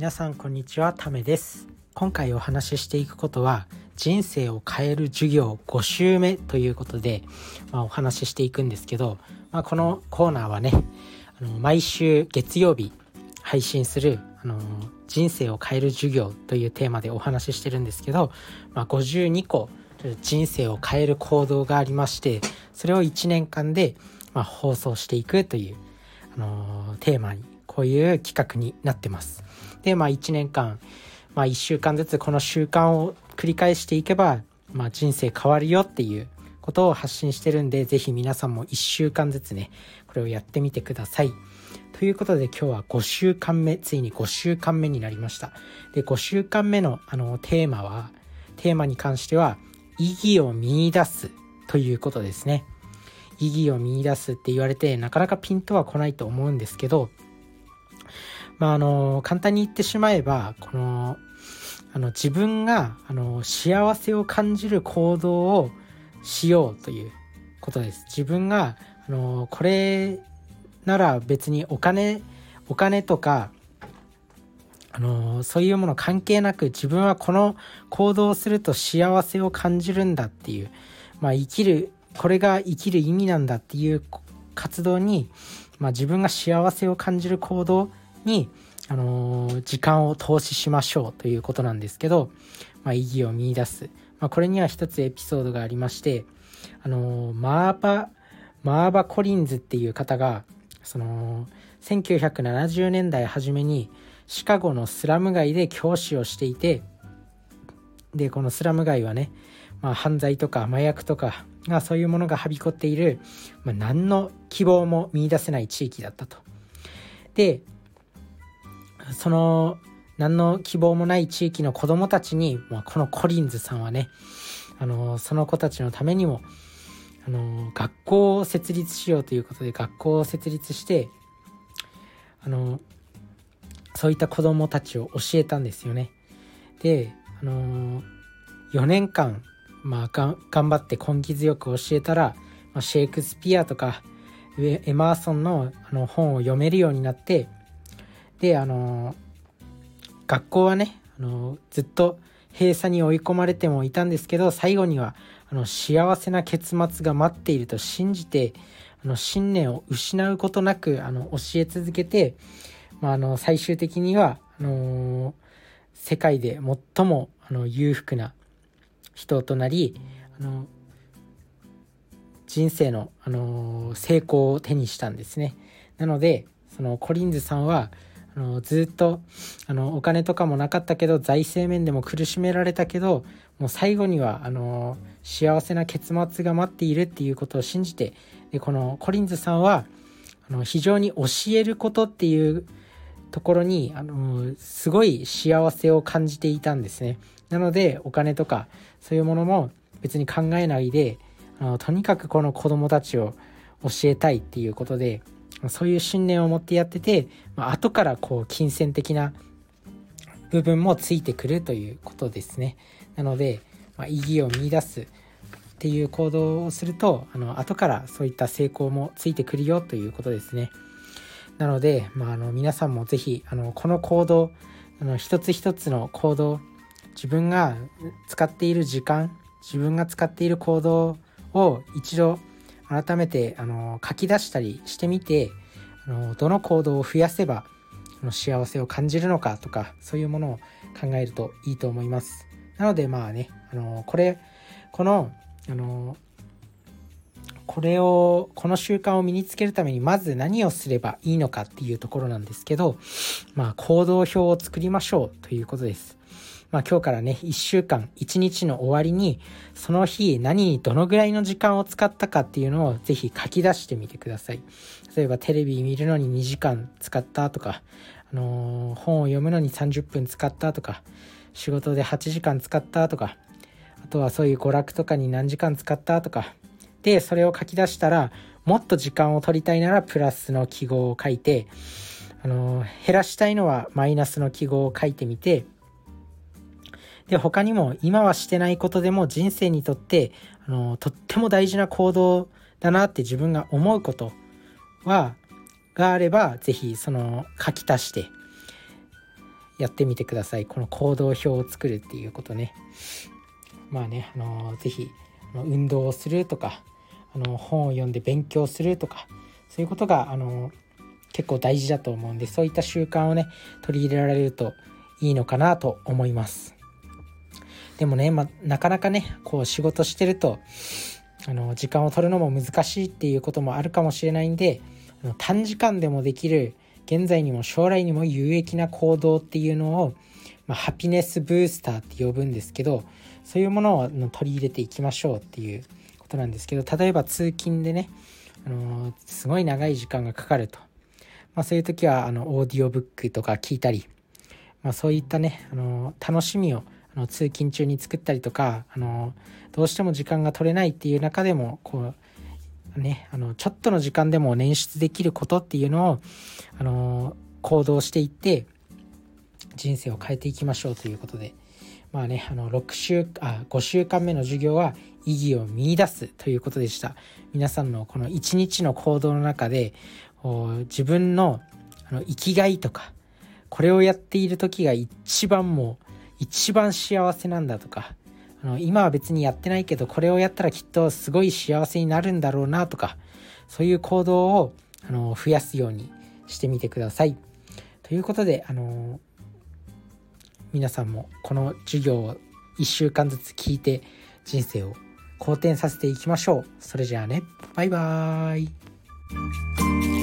皆さんこんにちはためです今回お話ししていくことは人生を変える授業5週目ということで、まあ、お話ししていくんですけど、まあ、このコーナーはねあの毎週月曜日配信するあの人生を変える授業というテーマでお話ししてるんですけど、まあ、52個人生を変える行動がありましてそれを1年間で、まあ、放送していくという、あのテーマにこういう企画になってます。で、まあ1年間、まあ1週間ずつこの習慣を繰り返していけば、まあ人生変わるよっていうことを発信してるんで、ぜひ皆さんも1週間ずつね、これをやってみてください。ということで今日は5週間目、ついに5週間目になりました。で、5週間目のあのテーマは、テーマに関しては、意義を見出すということですね。意義を見出すって言われて、なかなかピンとは来ないと思うんですけど、まあ、あの、簡単に言ってしまえば、この、あの、自分が、あの、幸せを感じる行動をしようということです。自分が、あの、これなら別にお金、お金とか、あの、そういうもの関係なく自分はこの行動をすると幸せを感じるんだっていう、まあ生きる、これが生きる意味なんだっていう活動に、まあ自分が幸せを感じる行動に、あのー、時間を投資しましょうということなんですけど、まあ、意義を見出す。まあ、これには一つエピソードがありまして、あのー、マーバ、マーバ・コリンズっていう方が、その、1970年代初めにシカゴのスラム街で教師をしていて、で、このスラム街はね、まあ、犯罪とか麻薬とかがそういうものがはびこっている、まあ、何の希望も見いだせない地域だったと。で、その何の希望もない地域の子供たちに、まあ、このコリンズさんはね、あのその子たちのためにも、あの学校を設立しようということで学校を設立して、あのそういった子供たちを教えたんですよね。で、あの4年間、まあ、が頑張って根気強く教えたら、まあ、シェイクスピアとかエマーソンのあの本を読めるようになってであの学校はねあのずっと閉鎖に追い込まれてもいたんですけど最後にはあの幸せな結末が待っていると信じてあの信念を失うことなくあの教え続けて、まあ、あの最終的にはあの世界で最もあの裕福な人となりあの人生の、あの成功を手にしたんですね。なのでそのコリンズさんはあのずっとあのお金とかもなかったけど財政面でも苦しめられたけどもう最後にはあの幸せな結末が待っているっていうことを信じてでこのコリンズさんはあの非常に教えることっていうところにあのすごい幸せを感じていたんですね。なのでお金とかそういうものも別に考えないであのとにかくこの子供たちを教えたいっていうことでそういう信念を持ってやってて、まあ、後からこう金銭的な部分もついてくるということですね。なので、まあ、意義を見出すっていう行動をするとあの後からそういった成功もついてくるよということですね。なので、まあ、あの皆さんも是非あのこの行動あの一つ一つの行動自分が使っている時間自分が使っている行動を一度改めてあの書き出したりしてみてあのどの行動を増やせばあの幸せを感じるのかとかそういうものを考えるといいと思います。なのでまあねあのこれこのあのこれをこの習慣を身につけるためにまず何をすればいいのかっていうところなんですけどまあ行動表を作りましょうということです。まあ、今日からね、1週間、1日の終わりに、その日何にどのぐらいの時間を使ったかっていうのをぜひ書き出してみてください。例えばテレビ見るのに2時間使ったとか、あのー、本を読むのに30分使ったとか、仕事で8時間使ったとか、あとはそういう娯楽とかに何時間使ったとか、で、それを書き出したら、もっと時間を取りたいならプラスの記号を書いて、あの、減らしたいのはマイナスの記号を書いてみて、で、他にも今はしてないことでも人生にとって、あの、とっても大事な行動だなって自分が思うことは、があれば、ぜひその書き足してやってみてください。この行動表を作るっていうことね。まあねあの是非運動をするとかあの本を読んで勉強するとかそういうことがあの結構大事だと思うんでそういった習慣をね取り入れられるといいのかなと思います。でもね、ま、なかなかねこう仕事してるとあの時間を取るのも難しいっていうこともあるかもしれないんで短時間でもできる現在にも将来にも有益な行動っていうのを、まあ、ハピネスブースターって呼ぶんですけどそういうものを取り入れていきましょうっていうことなんですけど例えば通勤でね、あの、すごい長い時間がかかると、まあ、そういう時はあのオーディオブックとか聞いたり、まあ、そういったね、あの、楽しみをあの通勤中に作ったりとか、あの、どうしても時間が取れないっていう中でもこうねあのちょっとの時間でも捻出できることっていうのを、あの行動していって人生を変えていきましょうということで。まあねあの6週あ5週間目の授業は意義を見いだすということでした。皆さんのこの一日の行動の中で自分のあの生きがいとかこれをやっている時が一番もう一番幸せなんだとかあの今は別にやってないけどこれをやったらきっとすごい幸せになるんだろうなとかそういう行動をあの増やすようにしてみてください。ということであの皆さんもこの授業を1週間ずつ聞いて人生を好転させていきましょう。それじゃあね、バイバーイ。